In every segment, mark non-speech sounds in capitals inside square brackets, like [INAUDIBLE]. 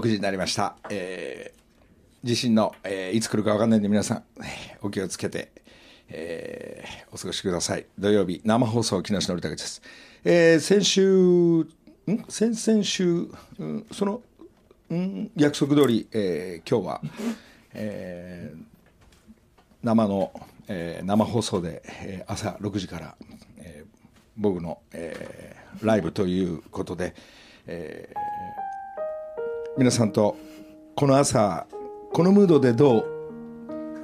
6時になりました。えー、地震の、えーいつ来るか分かんないんで皆さん、お気をつけて、えーお過ごしください。土曜日、生放送、木梨憲武です。えー先週、ん？先々週、うんその、ん約束通り、えー今日は、えー生の、えー生放送で、えー朝6時から、えー僕の、えーライブということで、えー皆さんとこの朝このムードでどう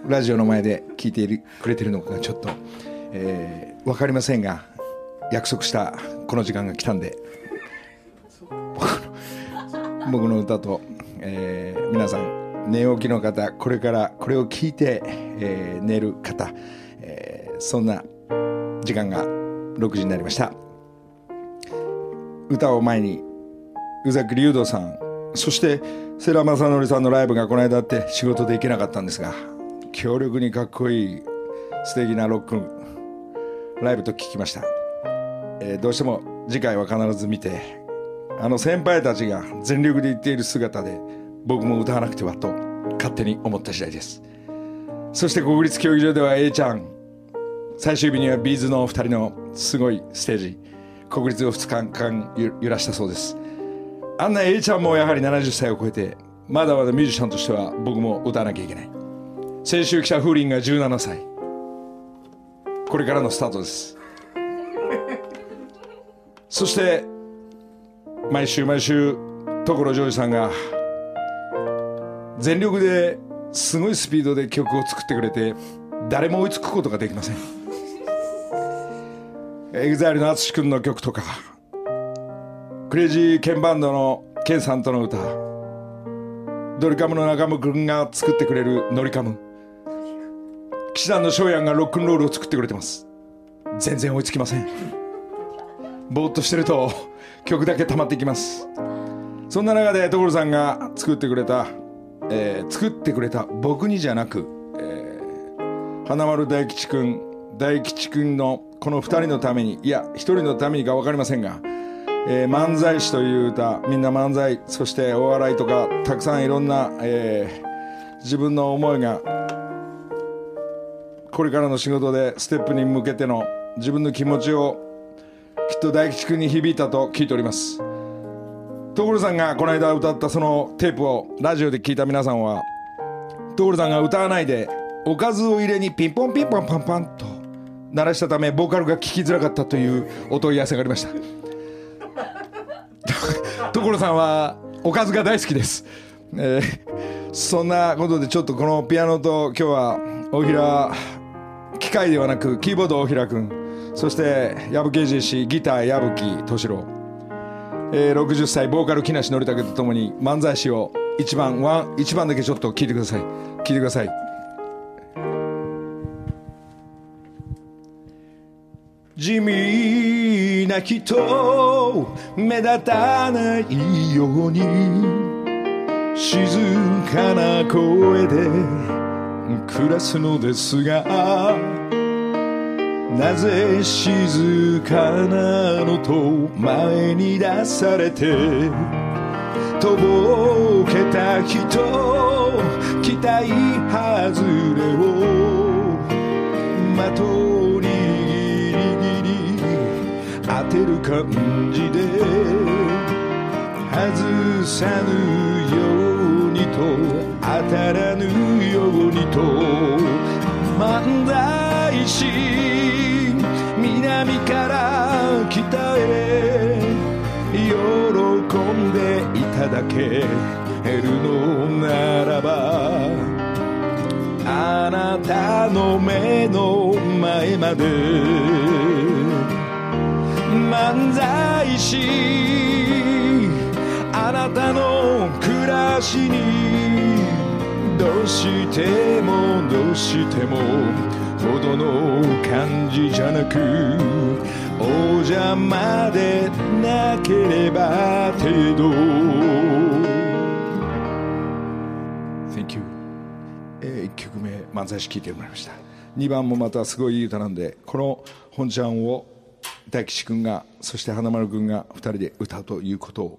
ラジオの前で聞いているくれてるのかちょっと、えー、分かりませんが約束したこの時間が来たんで [LAUGHS] 僕の歌と、えー皆さん寝起きの方これからこれを聞いて、えー寝る方、えーそんな時間が6時になりました。歌を前に宇崎竜童さんそして世良正則さんのライブがこの間あって仕事で行けなかったんですが強力にかっこいい素敵なロックライブと聞きました、えーどうしても次回は必ず見てあの先輩たちが全力で言っている姿で僕も歌わなくてはと勝手に思った次第です。そして国立競技場では A ちゃん。最終日にはビーズの2人のすごいステージ。国立を2日間揺らしたそうです。あんな A ちゃんもやはり70歳を超えてまだまだミュージシャンとしては僕も歌わなきゃいけない。先週来た風鈴が17歳。これからのスタートです。そして毎週毎週所ジョージさんが全力ですごいスピードで曲を作ってくれて誰も追いつくことができません。EXILE の淳君の曲とかクレイジーケンバンドのケンさんとの歌。ドリカムの中村君が作ってくれるノリカム。騎士団の翔やんがロックンロールを作ってくれてます。全然追いつきません。ぼーっとしてると曲だけ溜まってきます。そんな中で所さんが作ってくれた、えー作ってくれた僕にじゃなく、えー花丸大吉くん。大吉くんのこの2人のためにいや1人のためにか分かりませんが「えー漫才師」という歌みんな漫才そしてお笑いとかたくさんいろんな、えー自分の思いがこれからの仕事でステップに向けての自分の気持ちをきっと大吉くんに響いたと聞いております。所さんがこの間歌ったそのテープをラジオで聞いた皆さんは所さんが歌わないでおかずを入れにピンポンピンポンパンパンと鳴らしたためボーカルが聞きづらかったというお問い合わせがありました。[LAUGHS] 所さんはおかずが大好きです、えーそんなことでちょっとこのピアノと今日は大平機械ではなくキーボード大平君そして矢吹圭司ギター矢吹敏郎えー60歳ボーカル木梨憲武とともに漫才師を一番ワン一番だけちょっと聞いてください。聞いてください。地味な人目立たないように静かな声で暮らすのですがなぜ静かなのと前に出されてとぼけた人期待外れをてる感じで外さぬようにと当たらぬようにと漫才師南から北へ喜んでいただけるのならばあなたの目の前まで漫才師。あなたの暮らしに。どうしてもどうしてもほどの感じじゃなくお邪魔でなければ程度 Thank you. えー、1曲目漫才師聴いてもらいました。2番もまたすごいいい歌なんでこの本ちゃんを大吉君がそして花丸君が2人で歌うということを、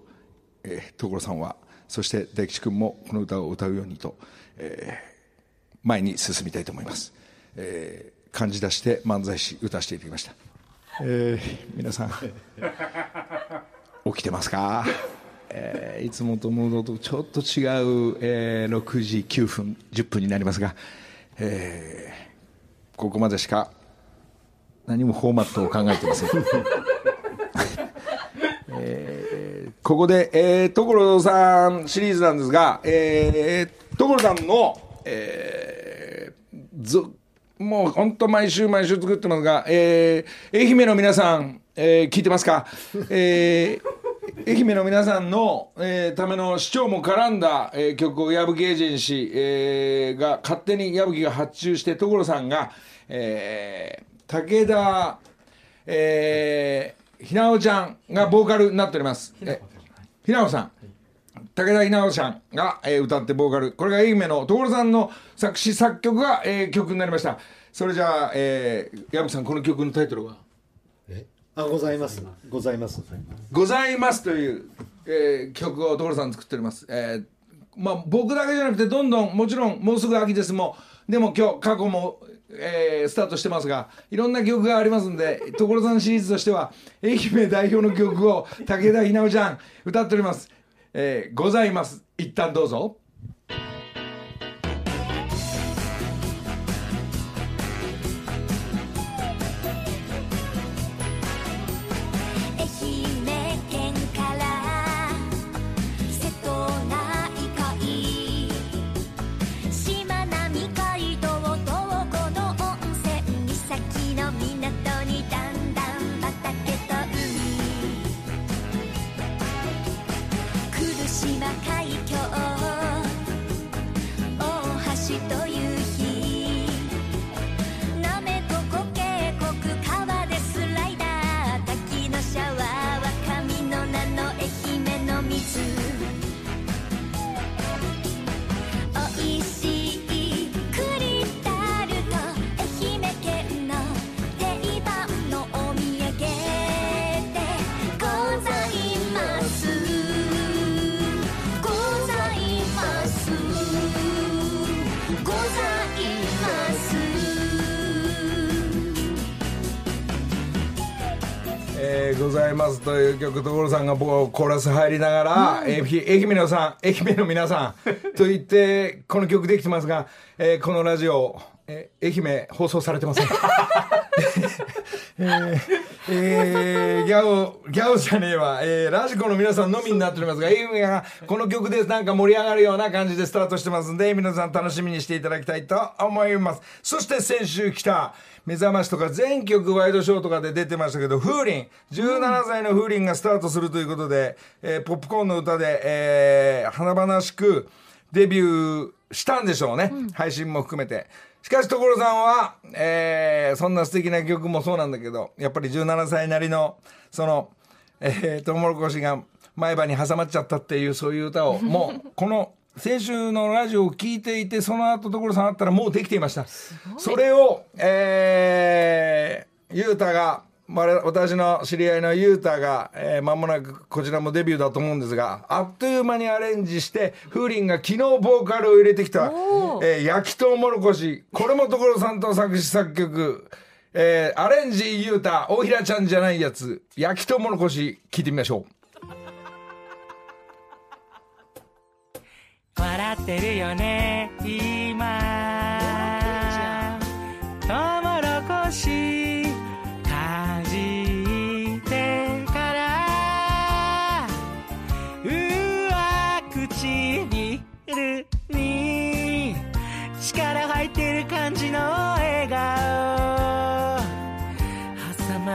えー、所さんはそして大吉君もこの歌を歌うようにと、えー、前に進みたいと思います、えー、感じ出して漫才師歌していただきました、えー、皆さん起きてますか？えー、いつもとムードとちょっと違う、えー、6時9分10分になりますが、えー、ここまでしか何もフォーマットを考えてません、[LAUGHS] えー、ここで、えー、所さんシリーズなんですが、えー、所さんの、えー、もう本当毎週毎週作ってますが、えー、愛媛の皆さん、えー、聞いてますか、えー愛媛の皆さんの、えー、ための市長も絡んだ、えー、曲を矢吹エージェンシー、えー、が勝手に矢吹が発注して所さんが、えー、武田、えー、ひなおちゃんがボーカルになっております。ひなおさん。武田ひなおちゃんが、えー、歌ってボーカル。これが愛媛の所さんの作詞作曲が、えー、曲になりました。それじゃあ、えー、矢吹さん、この曲のタイトルは？あございますございますございますという、えー、曲を所さん作っております、えー、まあ僕だけじゃなくてどんどんもちろんもうすぐ秋ですもでも今日過去もえー、スタートしてますがいろんな曲がありますんで [LAUGHS] 所さんシリーズとしては愛媛代表の曲を武田ひなおちゃん歌っております、えー、ございます。一旦どうぞ。しばかございますという曲所さんがコーラス入りながら、うん、え愛媛のさん愛媛の皆さん [LAUGHS] と言ってこの曲できてますが、えー、このラジオ、えー、愛媛放送されてません。[LAUGHS] [LAUGHS] えー、えー、ギャオ、ギャオじゃねえわ、えー、ラジコの皆さんのみになっておりますが、がこの曲でなんか盛り上がるような感じでスタートしてますんで、皆さん楽しみにしていただきたいと思います。そして先週来た、目覚ましとか全曲ワイドショーとかで出てましたけど、風鈴、17歳の風鈴がスタートするということで、えー、ポップコーンの歌で、えー、華々しくデビューしたんでしょうね。うん、配信も含めて。しかし所さんは、えー、そんな素敵な曲もそうなんだけど、やっぱり17歳なりの、その、えー、トウモロコシが前歯に挟まっちゃったっていうそういう歌を、[LAUGHS] もう、この先週のラジオを聞いていてその後所さんあったらもうできていました。それをえー、ゆうたが私の知り合いのゆうたが、えー、間もなくこちらもデビューだと思うんですがあっという間にアレンジして風鈴が昨日ボーカルを入れてきた、えー、焼きとうもろこしこれも所さんと作詞作曲えー、アレンジゆうた大平ちゃんじゃないやつ焼きとうもろこし聞いてみましょう。笑ってるよね今。トウモロコシ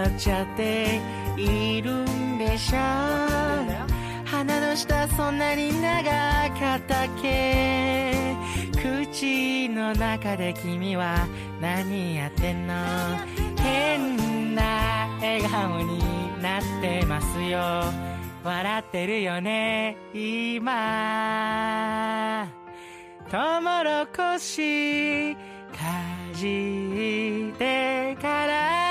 挟まっちゃっているんでしょ鼻の下そんなに長かったっけ？口の中で君は何やってんの？変な笑顔になってますよ。笑ってるよね今。トウモロコシかじってから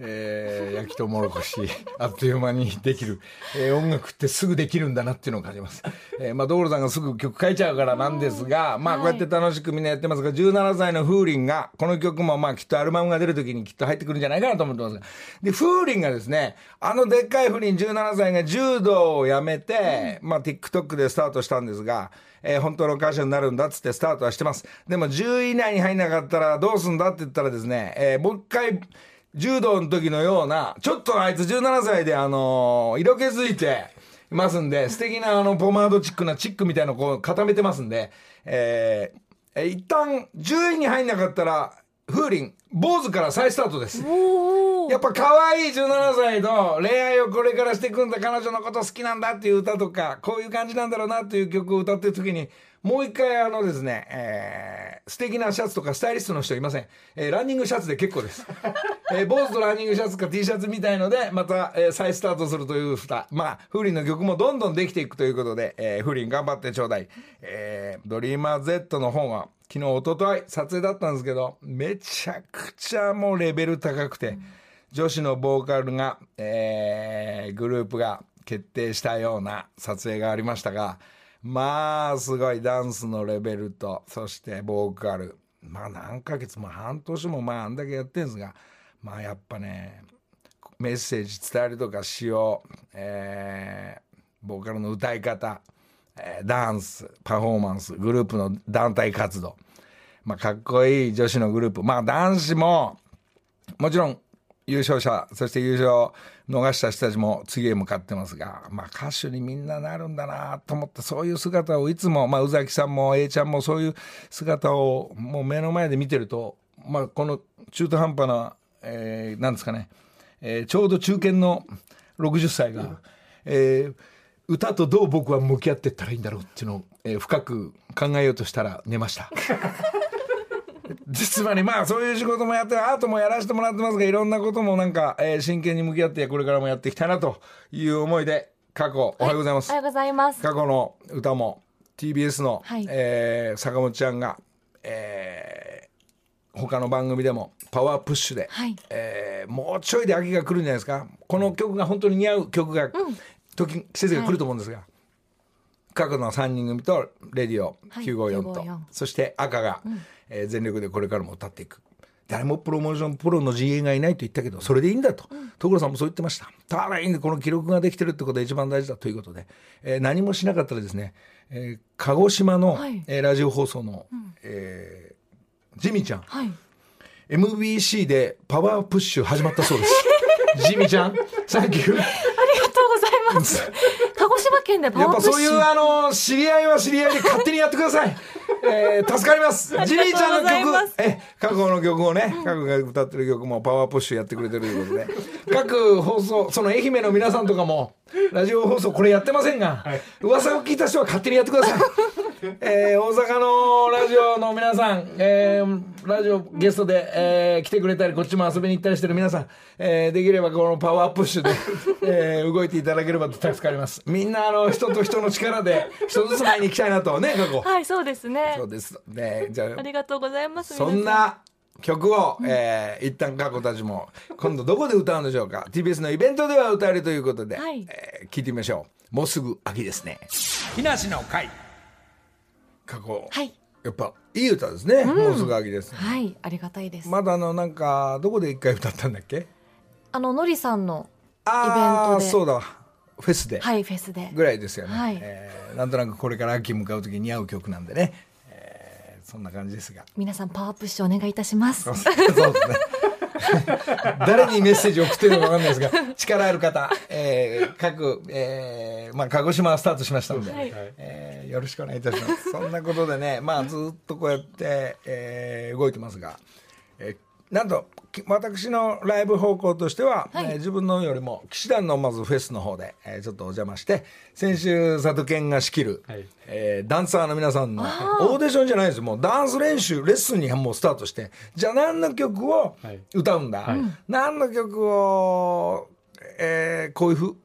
えー、焼きとうもろこしあっという間にできる、えー音楽ってすぐできるんだなっていうのを感じます、えーまあ所さんがすぐ曲書いちゃうからなんですが、まあこうやって楽しくみんなやってますが17歳の風鈴がこの曲もまあきっとアルバムが出る時にきっと入ってくるんじゃないかなと思ってますが。で風鈴がですねあのでっかい風鈴17歳が柔道をやめて、まあ TikTok でスタートしたんですがえー本当の歌手になるんだっつってスタートはしてます。でも10位以内に入んなかったらどうすんだって言ったらですね、えーもう一回、柔道の時のような、ちょっとあいつ17歳であのー色気づいていますんで、素敵なあのポマードチックなチックみたいなのをこう固めてますんで、えーえー一旦10位に入んなかったら、風鈴、坊主から再スタートです。やっぱ可愛い17歳の恋愛をこれからしていくんだ彼女のこと好きなんだっていう歌とかこういう感じなんだろうなっていう曲を歌ってる時にもう一回あのですね、えー素敵なシャツとかスタイリストの人いません、えーランニングシャツで結構です、[LAUGHS] えー、坊主とランニングシャツか T シャツみたいのでまた、えー再スタートするという歌まあ風鈴の曲もどんどんできていくということで、えー、風鈴頑張ってちょうだい、えードリーマー Z の方が昨日一昨日撮影だったんですけどめちゃくちゃもうレベル高くて、女子のボーカルが、えーグループが決定したような撮影がありましたがまあすごいダンスのレベルとそしてボーカル。まあ何ヶ月も半年もまああんだけやってるんですがまあやっぱねメッセージ伝えるとかしよう、えーボーカルの歌い方、えーダンスパフォーマンスグループの団体活動。まあかっこいい女子のグループ。まあ男子ももちろん優勝者そして優勝逃した人たちも次へ向かってますが、まあ、歌手にみんななるんだなと思ってそういう姿をいつも、まあ、宇崎さんも A ちゃんもそういう姿をもう目の前で見てると、まあ、この中途半端な、えーなんですかね、えーちょうど中堅の60歳が、えー歌とどう僕は向き合っていったらいいんだろうっていうのを、えー深く考えようとしたら寝ました。[LAUGHS] つまりまあそういう仕事もやってアートもやらせてもらってますがいろんなこともなんか、えー真剣に向き合ってこれからもやっていきたいなという思いで過去おはようございます、おはようございます。過去の歌も TBS の、はい。えー坂本ちゃんが、えー他の番組でもパワープッシュで、はい。えーもうちょいで秋が来るんじゃないですか。この曲が本当に似合う曲が、時季節が来ると思うんですが、過去の3人組とレディオはい。954と、954そして赤が、えー全力でこれからも歌っていく。誰もプロモーションプロの陣営がいないと言ったけどそれでいいんだと、所さんもそう言ってました。ただいいんでこの記録ができてるってことが一番大事だということで、えー何もしなかったらですね、えー鹿児島の、はい。えーラジオ放送の、えージミちゃん。はい。MBC でパワープッシュ始まったそうです。[LAUGHS] ジミちゃんサンキュー。ありがとうございます。[LAUGHS] 鹿児島県でパやっぱワープッシュ。そういうあの知り合いは知り合いで勝手にやってください。えー助かります。[LAUGHS] ジミーちゃんの曲。え過去の曲をね、過去が歌ってる曲もパワープッシュやってくれてるということで、各放送その愛媛の皆さんとかもラジオ放送これやってませんが、噂を聞いた人は勝手にやってください。えー大阪のラジオの皆さん、えーラジオゲストで、えー来てくれたりこっちも遊びに行ったりしてる皆さん、えーできればこのパワープッシュで、えー動いていただければと助かります。みんなあの人と人の力で一つずつ前に行きたいなとね過去。はい、そうですね。そ。うです。ねじゃあありがとうございます。そんな曲を、えー一旦過去たちも今度どこで歌うんでしょうか。TBS のイベントでは歌えるということで、はい。えー聞いてみましょう。もうすぐ秋ですね。木梨の会過去、はい。やっぱいい歌ですね、もうすぐ秋です、はい、ありがたいです。まだあのなんかどこで一回歌ったんだっけ？あののりさんのイベントで。そうだ。フェスで。はいフェスで。ぐらいですよね、はい。えーなんとなくこれから秋向かう時に合う曲なんでね、えーそんな感じですが。皆さんパワープッシュお願いいたします。そうですね [LAUGHS] [LAUGHS] 誰にメッセージを送ってるのか分かんないですが力ある方、えー各、えーまあ、鹿児島はスタートしましたので、はい。えーよろしくお願いいたします。そんなことでね、まあ、ずっとこうやって、えー動いてますが、えーなんとき私のライブ方向としては、はい。えー自分のよりも騎士団のまずフェスの方で、えーちょっとお邪魔して先週佐渡健が仕切る、はい。えーダンサーの皆さんのオーディションじゃないですよ。もうダンス練習レッスンにもうスタートしてじゃあ何の曲をはい。歌うんだ、何の曲を、えーこういうふう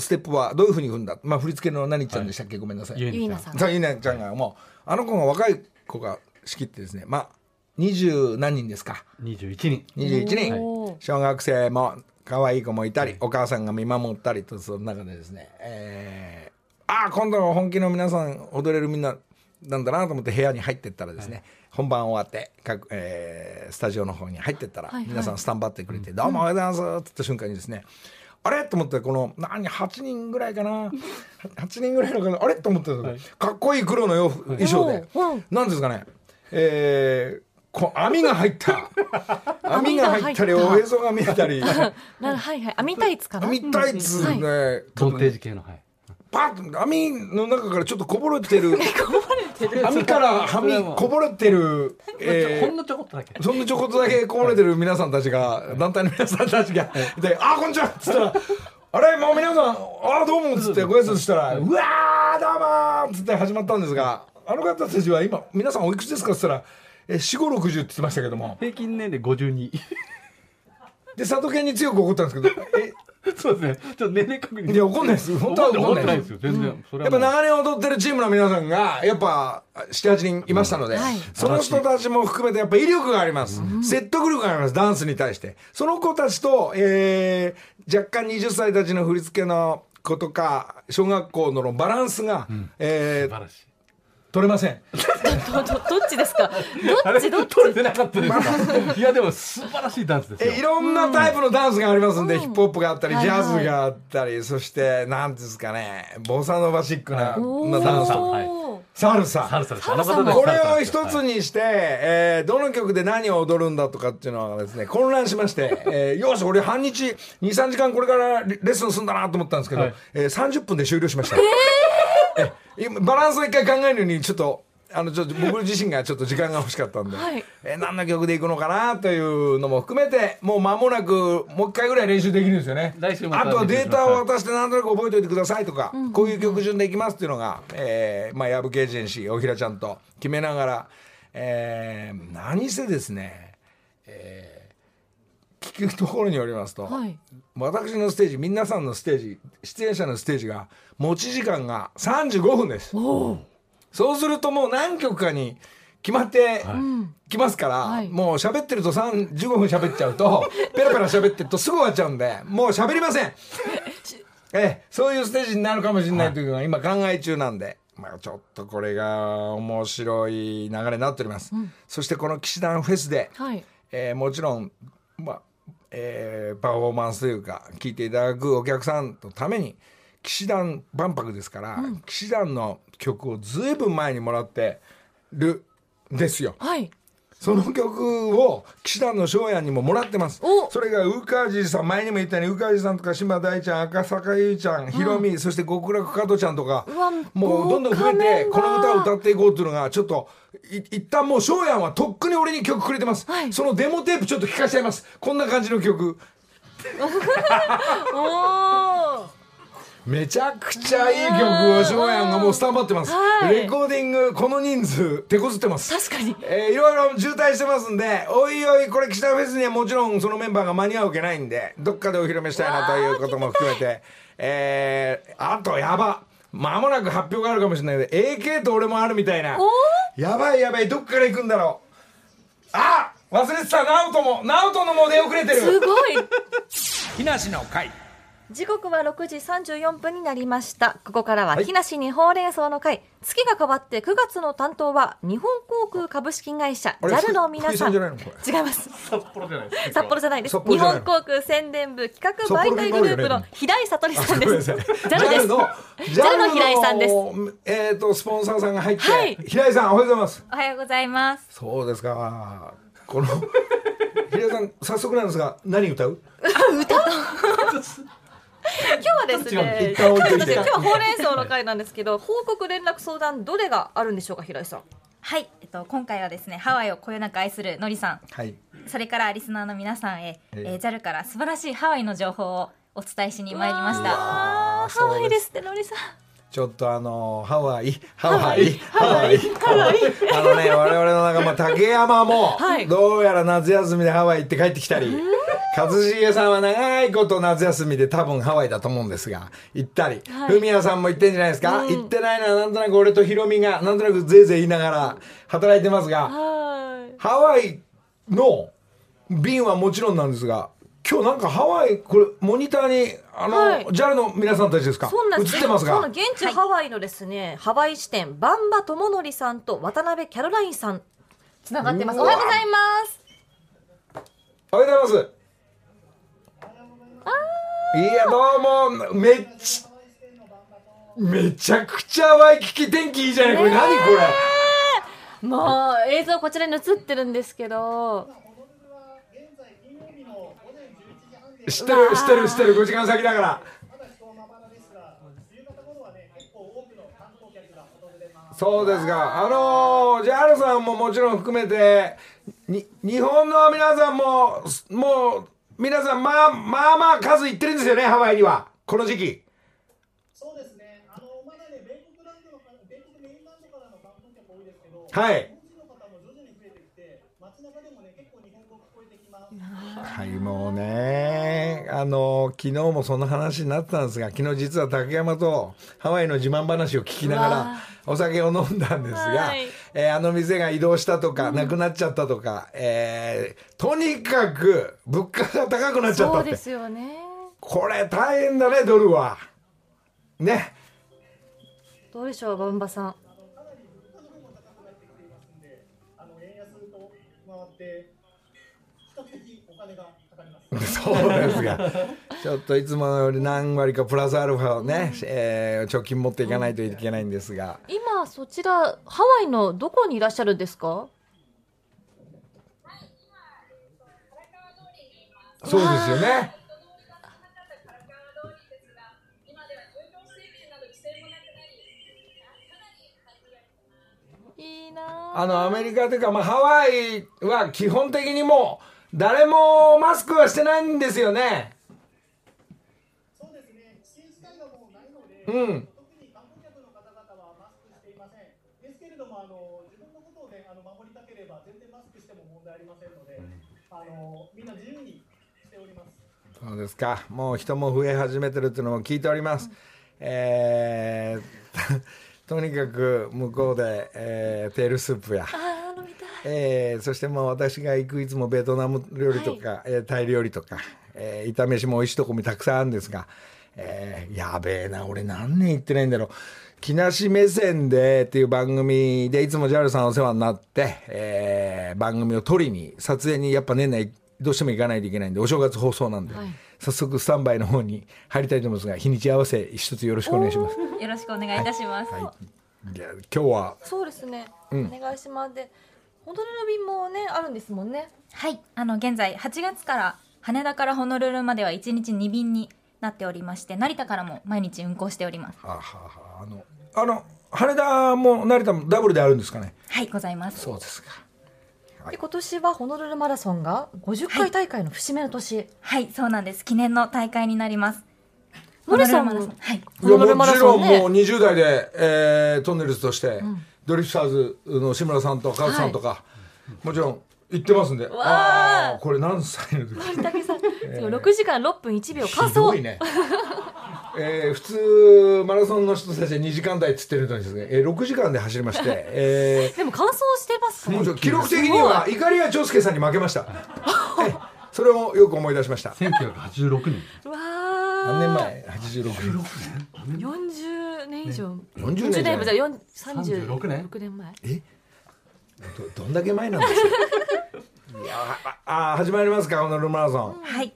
ステップはどういうふうに踏んだ、まあ、振り付けの何ちゃんでしたっけ、ごめんなさい。ゆいなちゃんがもうあの子が若い子が仕切ってですね。まあ二十何人ですか？21人。21人。小学生も可愛い子もいたり、お母さんが見守ったりとその中でですね、えー、ああ今度は本気の皆さん踊れるみんななんだなと思って部屋に入ってったらですね、本番終わって各、えースタジオの方に入ってったら、はいはい。皆さんスタンバってくれて「どうもおはようございます」って言った瞬間にですねあれ？と思ってこの何8人ぐらいかな？[LAUGHS] 8人ぐらいのかな？あれ？と思ってたんですけどかっこいい黒の洋服衣装で。おうおうなんですかね？えーこう [LAUGHS] 網が入った。網が入ったりおへそが見えたり。[LAUGHS] なはいはい。網タイツかな？網タイツはいねボンテージ系のはい。パッと網の中からちょっとこぼれてる。[LAUGHS] 網から網こぼれてる、えーほんのちょこっとだけ。そんなちょこっとだけこぼれてる皆さんたちが、団体の皆さんたちが、で、あ、こんにちは。っつったら、あれ、もう皆さん、あ、どうもっつってご挨拶したら、うわー、どうもーっつって始まったんですが、あの方たちは今、皆さんおいくつですか？っつったら、え、4、5、60って言ってましたけども、[LAUGHS] 平均年齢52で、佐渡県に強く怒ったんですけど、え、[LAUGHS] そうですね。ちょっと年齢確認。いや怒んないです。本当は怒んない怒ってないですよ。全然。それやっぱ長年踊ってるチームの皆さんがやっぱ78人いましたので、はい。その人たちも含めてやっぱ威力があります、説得力があります。ダンスに対して。その子たちと、えー若干20歳たちの振り付けの子とか小学校のバランスが、えー素晴らしい取れません。どどどっちですか？どっちどっち？取れてなかったですか？いやでも素晴らしいダンスですよ。えいろんなタイプのダンスがありますんで、うん。ヒップホップがあったり、はいジャズがあったりそして何ですかねボサノバシックなおー。なダンスサルサ。サルサです。サルサもこれを一つにして、えーどの曲で何を踊るんだとかっていうのがですね混乱しまして、えーよし俺半日23時間これからレレッスンするんだなと思ったんですけど、はい。えー30分で終了しました、え今バランスを一回考えるのにちょっとあのちょっと僕自身がちょっと時間が欲しかったんで、はい。えー何の曲でいくのかなというのも含めてもう間もなくもう一回ぐらい練習できるんですよね。あとはデータを渡して何となく覚えておいてくださいとか、こういう曲順でいきますっていうのが、えーまあ、矢吹エージェンシー大平ちゃんと決めながら、えー何せですね、えー聞くところによりますと、はい。私のステージ皆さんのステージ出演者のステージが持ち時間が35分です。そうするともう何曲かに決まってきますから、はい。もう喋ってると3 15分喋っちゃうと [LAUGHS] ペラペラ喋ってるとすぐ終わっちゃうんでもう喋りません。[LAUGHS] ええそういうステージになるかもしれないというのが今考え中なんで、まあ、ちょっとこれが面白い流れになっております、そしてこの騎士団フェスで、はい。えーもちろん、まあえーパフォーマンスというか聞いていただくお客さんのために騎士団万博ですから、騎士団の曲をずいぶん前にもらってるんですよ。はい。その曲を騎士団の翔也にももらってます。お。それが宇梶さん前にも言ったように宇梶さんとか島大ちゃん赤坂優ちゃんひろみ、そして極楽加藤ちゃんとかもうどんどん増えてこの歌を歌っていこうっていうのがちょっとい一旦もう翔也はとっくに俺に曲くれてます、はい。そのデモテープちょっと聴かせちゃいます。こんな感じの曲。[LAUGHS] おお。めちゃくちゃいい曲を翔也がもうスタンバってます、はい。レコーディングこの人数手こずってます。確かに。えーいろいろ渋滞してますんでおいおいこれ岸田フェスにはもちろんそのメンバーが間に合うわけないんでどっかでお披露目したいなということも含めて。えーあとやば。間もなく発表があるかもしれないけど AK と俺もあるみたいな。やばいやばいどっから行くんだろう。あ忘れてた。直人も直人のも出遅れてするごい。木梨の会時刻は6時34分になりました。ここからははい木梨にほうれん草の会。月が変わって9月の担当は日本航空株式会社 JAL の皆さん。違います。札幌じゃないです札幌じゃないです。日本航空宣伝部企画媒体グループの平井悟さんです。JAL です。の JAL の平井さんです。えっ、とスポンサーさんが入って、はい平井さんおはようございますおはようございます。そうですか。この平井さん早速なんですが何歌う？[LAUGHS] [LAUGHS] 今日はですね、今日はほうれん草の会なんですけど、[LAUGHS] 報告連絡相談どれがあるんでしょうか平井さん。はい、えっと今回はですね、ハワイをこよなく愛するのりさん、はい。それからリスナーの皆さんへ、ええ。えー、JAL から素晴らしいハワイの情報をお伝えしに参りました。ハワイですってのりさん。ちょっとあのハワイ。ハワイ。ハワイ。ハワイ。あのね我々の仲間竹山もはい。どうやら夏休みでハワイ行って帰ってきたり一茂さんは長いこと夏休みで多分ハワイだと思うんですが行ったりはいフミヤさんも行ってんじゃないですかうん行ってないのはなんとなく俺とヒロミがなんとなくぜいぜい言いながら働いてますがハワイの便はもちろんなんですが今日なんかハワイこれモニターにあの、はい JAL の皆さんたちですかそうな映ってますが現地ハワイのですね、ハワイ支店、バンバ智則さんと渡辺キャロラインさん、つながってます。おはようございます。おはようございますいやどうもめっちめちゃくちゃワイキキ天気いいじゃない。これ何これ。もう、映像こちらに映ってるんですけど、知ってる知ってる知ってる。5時間先だから。そうですがあのー、JAL さんももちろん含めてに日本の皆さんももう皆さんまあまあまあ数いってるんですよねハワイには。この時期。そうですね、あのまだね、米国ランドの米国メインランドからの観光客多いですけど、はい日本人の方も徐々に増えてきて、街中でもね、結構日本語聞こえてきます。はいもうね。あの昨日もその話になってたんですが昨日実は竹山とハワイの自慢話を聞きながらお酒を飲んだんですが、はい。えーあの店が移動したとか、なくなっちゃったとか、えーとにかく物価が高くなっちゃったって。そうですよね。これ大変だねドルは。ね。どうでしょう、バンバさん。的お金がかかります。[LAUGHS] そうですがちょっといつもより何割かプラスアルファをね、えー貯金持っていかないといけないんですが、今、そちら、ハワイのどこにいらっしゃるんですか？そうですよね。あ。あのアメリカというか、まあ、ハワイは基本的にもう誰もマスクはしてないんですよね。そうですね、うないので、うん。特に観光客の方々はマスクしていません。ですけれども、あの自分のことをね、あの守りたければ、全然マスクしても問題ありませんので、あのみんな自由にしております。そうですか。もう人も増え始めてるっていうのも聞いております、えー [LAUGHS] とにかく向こうで、えーテールスープやえーそしてもう私が行くいつもベトナム料理とか、えータイ料理とか、えー炒め飯も美味しいとこもたくさんあるんですが、えーやべえな俺何年行ってないんだろう。木梨目線でっていう番組でいつも JAL さんお世話になって、えー番組を撮りに撮影にやっぱ年内どうしても行かないといけないんでお正月放送なんで、はい。早速スタンバイの方に入りたいと思いますが日にち合わせ一つよろしくお願いします。よろしくお願いいたします。はい、い。や今日はそうですね、うん。お願いします。でホノルル便もねあるんですもんねはい、あの現在8月から羽田からホノルルまでは1日2便になっておりまして、成田からも毎日運航しております。はあはあはああのあの羽田も成田もダブルであるんですかね？はい、ございます。そうですか。はいで今年はホノルルマラソンが50回大会の節目の年、はい、そうなんです。記念の大会になります。ノルルマラソンはい。ホノルルマラソンねもう20代で、えートンネルズとして、ドリフターズの志村さんとカズさんとか、もちろん行ってますんで。わああーこれ何歳の時？森武さん、6時間6分1秒完走ひどいね。えー普通マラソンの人たちは2時間台っつってるのにですね、えー6時間で走りまして、え [LAUGHS] でも完走してますね記録的には怒りや長介さんに負けました、えーそれをよく思い出しました。1986年。うわ何年前？86年。40年以上。40 40年じゃない。年じゃあ36年。36年前。どどんだけ前なんですか [LAUGHS] いやああ始まりますかホノルルマラソン。はい。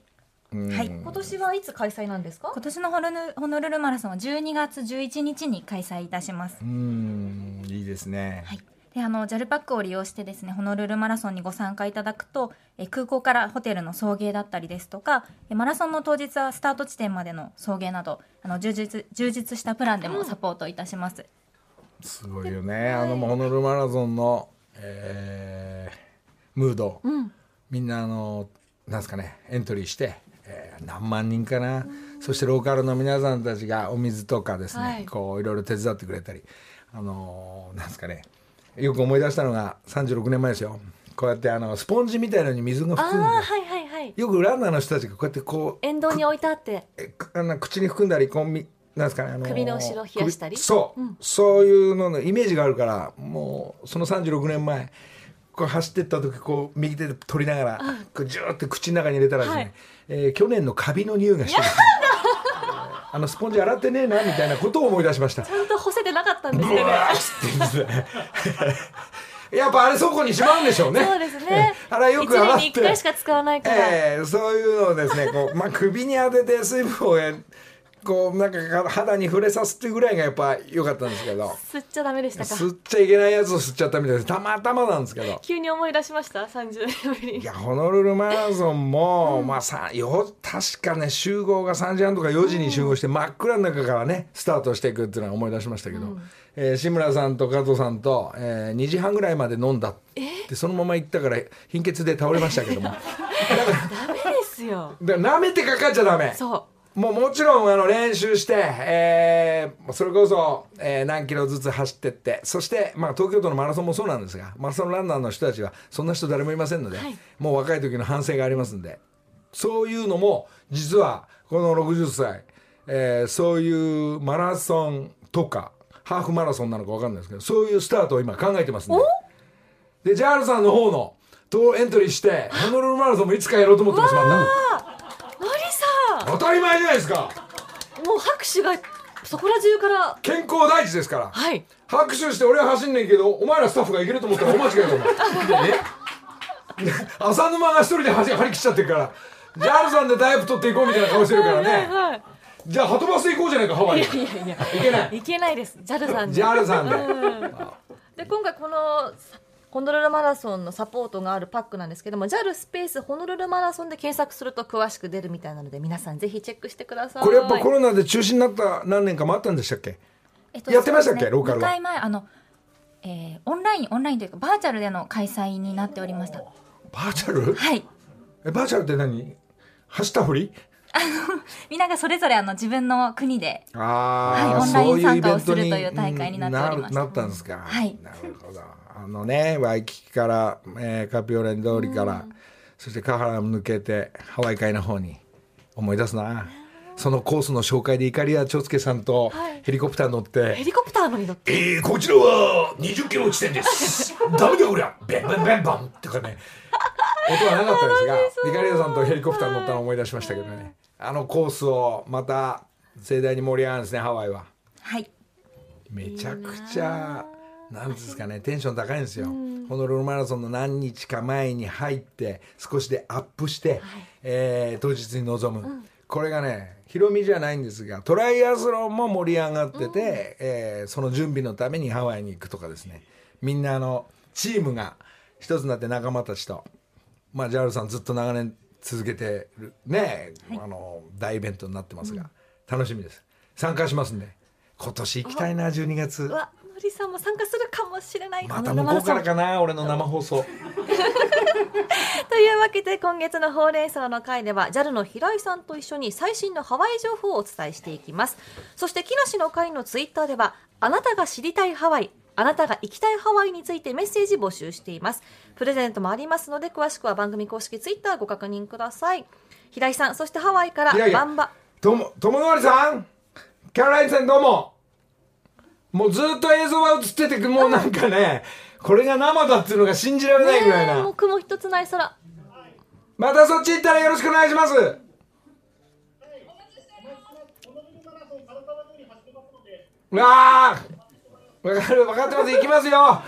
うん。はい。今年はいつ開催なんですか？今年のホノルホノルルマラソンは12月11日に開催いたします。うーん。いいですね、はい。で、あの JAL パックを利用してですね、ホノルルマラソンにご参加いただくと、え空港からホテルの送迎だったりですとか、えマラソンの当日はスタート地点までの送迎など、あの充実充実したプランでもサポートいたします。すごいよね。あのホノルルマラソンの、えームード、みんなあのなんですかねエントリーして、えー何万人かな、そしてローカルの皆さんたちがお水とかですね、はい。こういろいろ手伝ってくれたりあのーなんですかねよく思い出したのが36年前ですよ。こうやってあのスポンジみたいのに水が含んではいはいはい。よくランナーの人たちがこうやってこう沿道に置いてあって。あの口に含んだりこうみなんですかね、あのー首の後ろ冷やしたり。首そう、そういうののイメージがあるからもうその36年前こう走ってった時こう右手で取りながらこうジューって口の中に入れたらですね、はい。えー去年のカビの匂いがしてる。あのスポンジ洗ってねえなみたいなことを思い出しましたったんですうねわーっつってですね。[LAUGHS] やっぱあれ倉庫にしまうんでしょうね。そうですね。あれよ一く洗って。一回しか使わないから、ええそういうのをですねこう、まあ、首に当てて水分をえこうなんか肌に触れさすっていうぐらいがやっぱ良かったんですけど。吸っちゃダメでしたか？吸っちゃいけないやつを吸っちゃったみたいですたまたまなんですけど。急に思い出しました？30年ぶりに。いやホノルルマラソンも、まあさよ確かね集合が3時半とか4時に集合して、真っ暗の中からねスタートしていくっていうのは思い出しましたけど、えー志村さんと加藤さんと、えー2時半ぐらいまで飲んだってそのまま行ったから貧血で倒れましたけども。[LAUGHS] ダメですよ。だから舐めてかかっちゃダメ。そもうもちろんあの練習して、えーそれこそ、えー何キロずつ走ってってそして、まあ、東京都のマラソンもそうなんですがマラソンランナーの人たちはそんな人誰もいませんので、はい。もう若い時の反省がありますんでそういうのも実はこの60歳、えーそういうマラソンとかハーフマラソンなのか分かんないですけどそういうスタートを今考えてますんで。でジャールさんの方のとエントリーしてホノルルマラソンもいつかやろうと思ってます当たり前じゃないですか。んもう拍手がそこら中から。健康第一ですから。はい。拍手して俺は走んねんけどお前らスタッフがいけると思ったら大間違いだと思うえ浅沼が一人で張り切っちゃってるから。ジャールさんでダイブ取っていこうみたいな顔してるからはいねはい。じゃあはとバスで行こうじゃないかハワイにいやいやいや。いけない。いけないです。JAL さんで。ジャールさんで。うん。で今回このホノルルマラソンのサポートがあるパックなんですけども JAL スペースホノルルマラソンで検索すると詳しく出るみたいなので皆さんぜひチェックしてください。これやっぱコロナで中止になった何年かもあったんでしたっけ？えっとやってましたっけ？ねローカルは？2回前あの、えーオンラインオンラインというかバーチャルでの開催になっておりました。バーチャル？はい。えバーチャルって何？走ったふり？[LAUGHS] みんながそれぞれあの自分の国であはいオンライン参加をするという大会になっておりましたななったんですか？はいなるほど。あのね、ワイキキから、えーカピオレン通りから、そしてカハラ抜けてハワイ海の方に思い出すな。そのコースの紹介で怒りや長介さんとはいヘリコプター乗って、ヘリコプターのに乗ってえー、こちらは20キロ地点です。[LAUGHS] ダメだこりゃ。ベンベンベンバンとかね。音はなかったですが、[LAUGHS] イカリアさんとヘリコプター乗ったのを思い出しましたけどね。あのコースをまた盛大に盛り上がるんですね、ハワイは。はい。めちゃくちゃなんですかねテンション高いんですよ、ホノルルマラソンの何日か前に入って少しでアップして、えー当日に臨む、これがね広みじゃないんですがトライアスロンも盛り上がってて、えーその準備のためにハワイに行くとかですね。みんなあのチームが一つになって仲間たちとまあジャールさんずっと長年続けてる。ね、あの大イベントになってますが、楽しみです。参加しますんで。今年行きたいな12月。うわのりさんも参加するかもしれない。また向こうからかな俺の生放送。[LAUGHS] というわけで今月のほうれん草の会では JAL の平井さんと一緒に最新のハワイ情報をお伝えしていきます。そして木梨の会のツイッターではあなたが知りたいハワイあなたが行きたいハワイについてメッセージ募集しています。プレゼントもありますので詳しくは番組公式ツイッターご確認ください。平井さんそしてハワイからバンバ。とも友則さんキャロラインさんどうも。もうずっと映像が映っててもうなんかねこれが生だっていうのが信じられないぐらいな、もう雲一つない空。またそっち行ったらよろしくお願いします。わーわかる分かってます。行きますよ。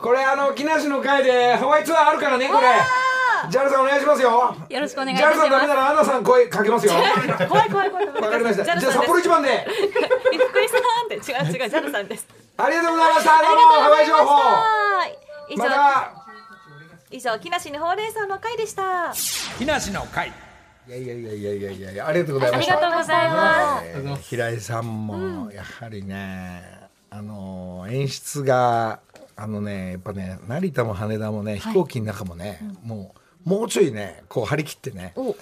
これあの木梨の会でハワイツアーあるからねこれ。ジャルさんお願いしますよ。よろしくお願いいジャルさんダメならアンナさん声かけますよ。[LAUGHS] 怖い怖い怖いわかりました。じゃあ札幌一番で。びっくりさんって。違う違う JAL さんです。ありがとうございました。どうもハワイ情報。また。以上木梨のほうれん草の会でした。木梨の会。いやいやいやいやいやいやありがとうございました。ありがとうございます。えー平井さんもやはりね、あの演出があのねやっぱね成田も羽田もね、飛行機の中もね、もうもうちょいねこう張り切ってねお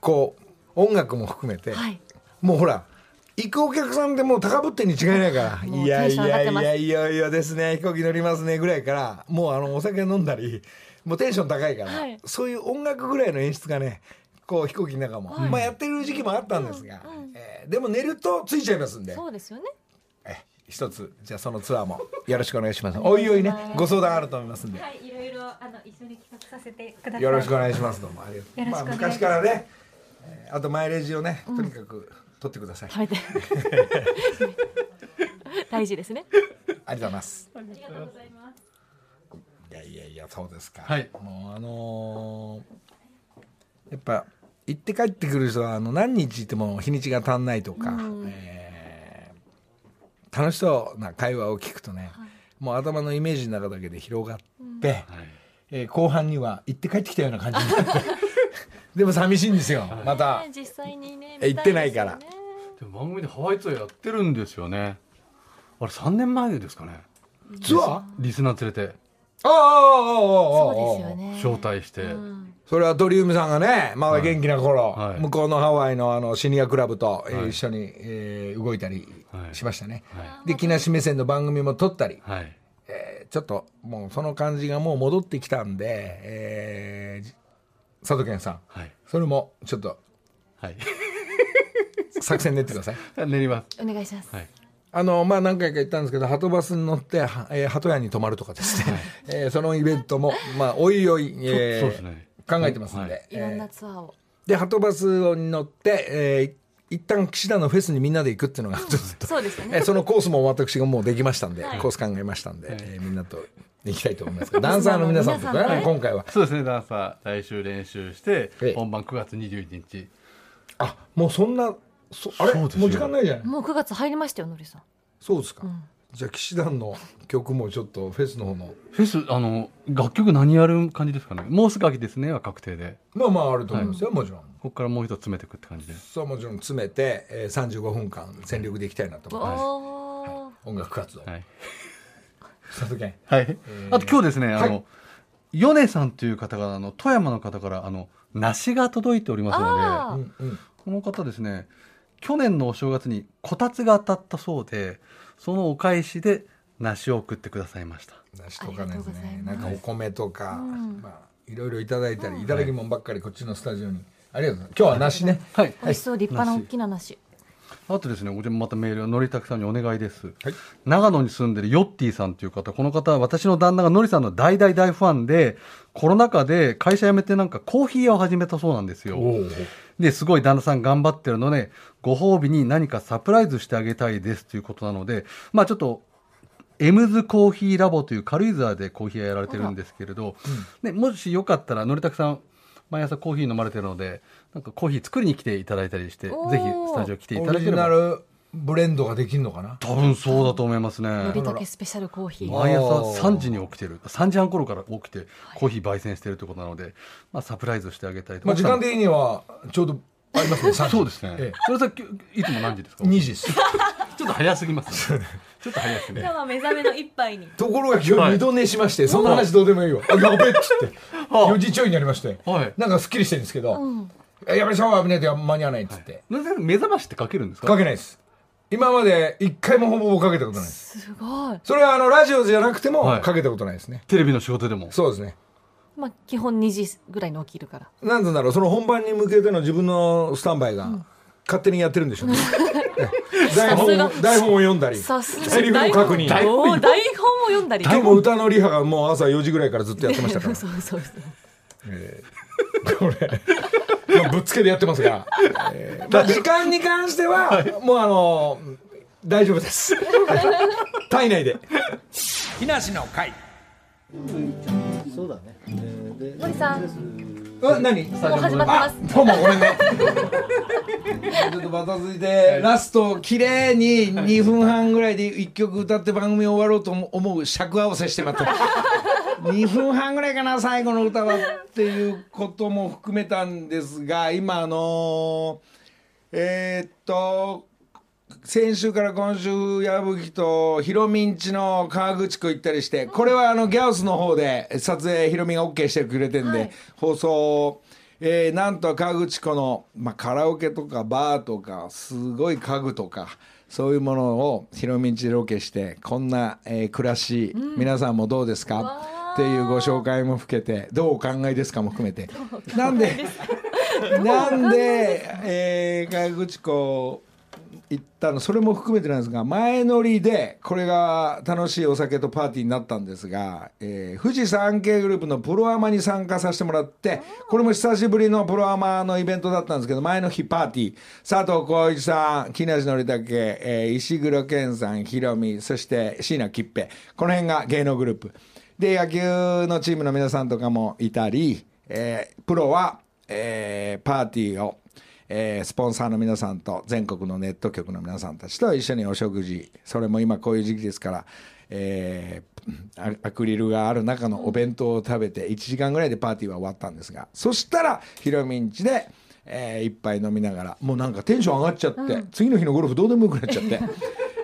こう音楽も含めて、はい。もうほら行くお客さんでもう高ぶってんに違いないからい。やいやいやいやいやですね飛行機乗りますねぐらいからもうあのお酒飲んだりもうテンション高いから、はい。そういう音楽ぐらいの演出がねこう飛行機の中も、まあやってる時期もあったんですが、えーでも寝るとついちゃいますんで。そうですよね。え一つじゃあそのツアーもよろしくお願いします。おいおいねご相談あると思いますんで、はいいろいろあの一緒に企画させてください。よろしくお願いします。どうもありがとう。まあ、昔からねえーあとマイレージをねとにかく取ってください、食べて大事ですね。ありがとうございます。ありがとうございます。いやいやいやそうですか。はいもうあのーやっぱ行って帰ってくる人はあの何日いても日にちが足んないとか、えー楽しそうな会話を聞くとね、もう頭のイメージの中だけで広がって、えー後半には行って帰ってきたような感じになって。[LAUGHS] でも寂しいんですよ。また。ね実際にねえ行ってないから。でも番組でハワイツアーやってるんですよね。あれ3年前ですかね。ツアー？リスナー連れてああ、ああ、そうですよね。招待して。それはドリームさんがね、まだ元気な頃、はい、向こうのハワイのあのシニアクラブと、えー、一緒に、えー、動いたりしましたね。で、木梨目線の番組も撮ったり、はい、えー、ちょっともうその感じがもう戻ってきたんで、えー、佐藤健さん、はい、それもちょっと、はい、作戦練ってください。[LAUGHS] 練ります。お願いします。はいあのまあ何回か言ったんですけど鳩バスに乗って、はえー鳩屋に泊まるとかですね、[LAUGHS] えーそのイベントもまあおいおい、えーそうですね。考えてますんで、はい。いろんなえーツアーをで鳩バスに乗って、えー一旦岸田のフェスにみんなで行くっていうのがちょっと、そうですよね。えーそのコースも私がもうできましたんで、はい。コース考えましたんで、えーみんなと行きたいと思います [LAUGHS] ダンサーの皆さんとかね、今回は。そうですね。ダンサー来週練習してええ。本番9月21日。あもうそんなそあれ？もう時間ないじゃない。もう9月入りましたよのりさん。そうですか、じゃあ騎士団の曲もちょっとフェスの方の。フェスあの楽曲何やる感じですかね。もうすぐ秋ですねは確定で。まあまああると思いますよ、もちろん。ここからもう一つ詰めていくって感じで。そうもちろん詰めて、えー、35分間全力でいきたいなと思います、おー。音楽活動、はい。佐藤健。はい、あと今日ですね、あの米さんとい。う方があの富山の方からあの梨が届いておりますのあでうんうんこの方ですね去年のお正月にこたつが当たったそうでそのお返しで梨を送ってくださいました。梨とかね。ありがとうございます。なんかお米とか、ん。まあいろいろいただいたり、いただきもんばっかりこっちのスタジオに。ありがとうございます。今日は梨ね。はい。美味しそう。立派な大きな梨あとですね、こちらまたメールはのりたくさんにお願いです。はい長野に住んでるヨッティさんという方、この方は私の旦那がのりさんの大大大ファンで、コロナ禍で会社辞めてなんかコーヒー屋を始めたそうなんですよ。で、すごい旦那さん頑張ってるので、ご褒美に何かサプライズしてあげたいですということなので、まあちょっと、エムズコーヒーラボという軽井沢でコーヒー屋やられてるんですけれど、ね、もしよかったら、のりたくさん、毎朝コーヒー飲まれてるので、なんかコーヒー作りに来ていただいたりして、ぜひスタジオ来ていただければ。ナルブレンドができるのかな？多分そうだと思いますね。のりたけスペシャルコーヒー。毎朝おー。3時に起きてる。3時半頃から起きてコーヒー焙煎してるということなので、まあ、サプライズしてあげたいとまあ時間的にはちょうどありますね。3時。そうですね、えそれさっきいつも何時ですか？え、2時です。[LAUGHS] ちょっと早すぎますね。ちょっと早すぎねは目覚めの一杯に。ところが今日二度寝しまして、そんな話どうでもいいよ [LAUGHS] あやべえっつって。4時ちょいになりまして、はい。なんかすっきりしてるんですけど、えやべえシャワー浴びないと間に合わないっつって、なぜ目覚ましってかけるんですか？かけないです。今まで一回もほぼほぼかけたことないです。すごい。それはあのラジオじゃなくてもはい。かけたことないですね、テレビの仕事でも。そうですねまあ基本2時ぐらいに起きるから。なんだろうその本番に向けての自分のスタンバイが勝手にやってるんでしょうね。台 [LAUGHS] 本台本を読んだりさすが。セリフの確認。台本を読んだり。今日も歌のリハがもう朝4時ぐらいからずっとやってましたから。そうそうそう。これまあぶっつけでやってますが、えーまあ、時間に関しては、もうあの大丈夫です。[LAUGHS] 体内で。木梨の会そうだね。えーで森さん。あ何？もう始まってあます。どうもごめんね。[LAUGHS] ちょっとバタついてラスト綺麗に2分半ぐらいで1曲歌って番組終わろうと思う尺合わせしてまった。[LAUGHS] 2分半ぐらいかな最後の歌はっていうことも含めたんですが今あのえーっと先週から今週矢吹とヒロミんちの川口湖行ったりしてこれはあのギャオスの方で撮影ヒロミが OK してくれてんで、放送、えーなんと川口湖の、まあ、カラオケとかバーとかすごい家具とかそういうものをヒロミんちでロケしてこんな、えー暮らし、皆さんもどうですか？っていうご紹介も含めてどうお考えですかも含めて。なんで [LAUGHS] なんで、えー、川口湖行ったのそれも含めてなんですが前乗りでこれが楽しいお酒とパーティーになったんですが、えー富士山系グループのプロアマに参加させてもらってこれも久しぶりのプロアマのイベントだったんですけど前の日パーティー。佐藤浩市さん木梨憲武、えー石黒賢さんヒロミそして椎名桔平。この辺が芸能グループ。で野球のチームの皆さんとかもいたり、えープロは、えーパーティーをえースポンサーの皆さんと全国のネット局の皆さんたちと一緒にお食事それも今こういう時期ですから、えーアアクリルがある中のお弁当を食べて1時間ぐらいでパーティーは終わったんですがそしたらヒロミんちで、えー一杯飲みながらもうなんかテンション上がっちゃって、次の日のゴルフどうでもよくなっちゃって。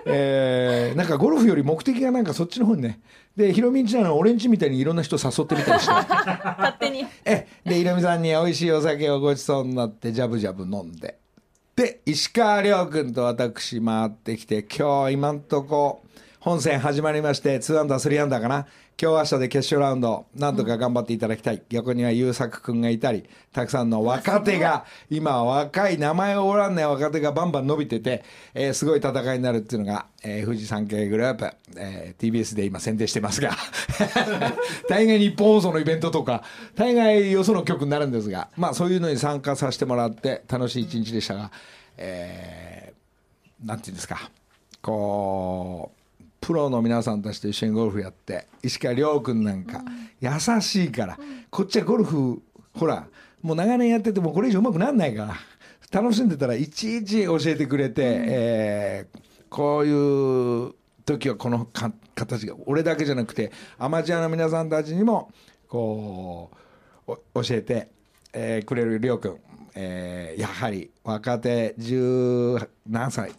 えーなんかゴルフより目的がなんかそっちの方にね。でヒロミんちなの俺んちみたいにいろんな人誘ってみたりして。勝手に。えでひろみさんに美味しいお酒をごちそうになってジャブジャブ飲んで。で石川遼君と私回ってきて今日今んとこ本戦始まりまして2アンダー3アンダーかな。今日明日で決勝ラウンド。なんとか頑張っていただきたい、横には優作君がいたりたくさんの若手が今若い名前をおらんない若手がバンバン伸びてて、えーすごい戦いになるっていうのが、えー富士山系グループ、えー TBS で今宣伝してますが。[LAUGHS] 大概日本放送のイベントとか大概よその局になるんですが。まあそういうのに参加させてもらって楽しい一日でしたが、えーなんていうんですか。こうプロの皆さんたちと一緒にゴルフやって石川遼君なんか優しいから、こっちはゴルフほらもう長年やっててもこれ以上上手くなんないから楽しんでたらいちいち教えてくれて、えーこういう時はこのか形が俺だけじゃなくてアマチュアの皆さんたちにもこうお教えて、えーくれるりょうくん、えーやはり若手十何歳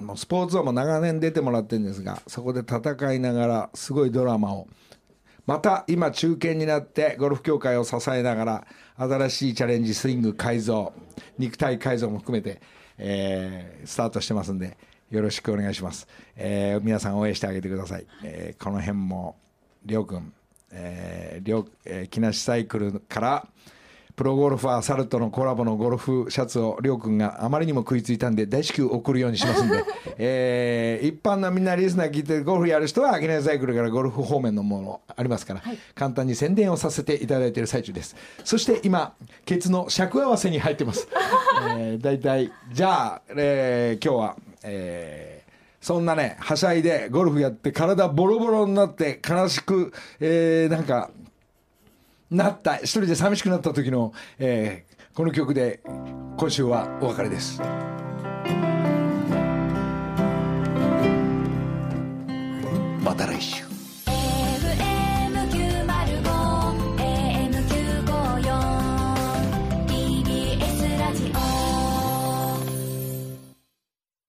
もうスポーツはも長年出てもらってるんですがそこで戦いながらすごいドラマを。また今中堅になってゴルフ協会を支えながら新しいチャレンジスイング改造肉体改造も含めて、えースタートしてますんでよろしくお願いします、えー皆さん応援してあげてください、えーこの辺もりょうくん、えーりょうえー木梨サイクルからプロゴルファーサルトのコラボのゴルフシャツをりょうくんがあまりにも食いついたんで大至急送るようにしますんで、[LAUGHS] えー一般のみんなリスナー聞いてゴルフやる人は木梨サイクルからゴルフ方面のものありますから、簡単に宣伝をさせていただいている最中です。そして今ケツの尺合わせに入ってます、[LAUGHS] えー、大体じゃあ、えー今日は、えーそんなねはしゃいでゴルフやって体ボロボロになって悲しく、えーなんかなった一人で寂しくなった時の、えーこの曲で今週はお別れです。また来週。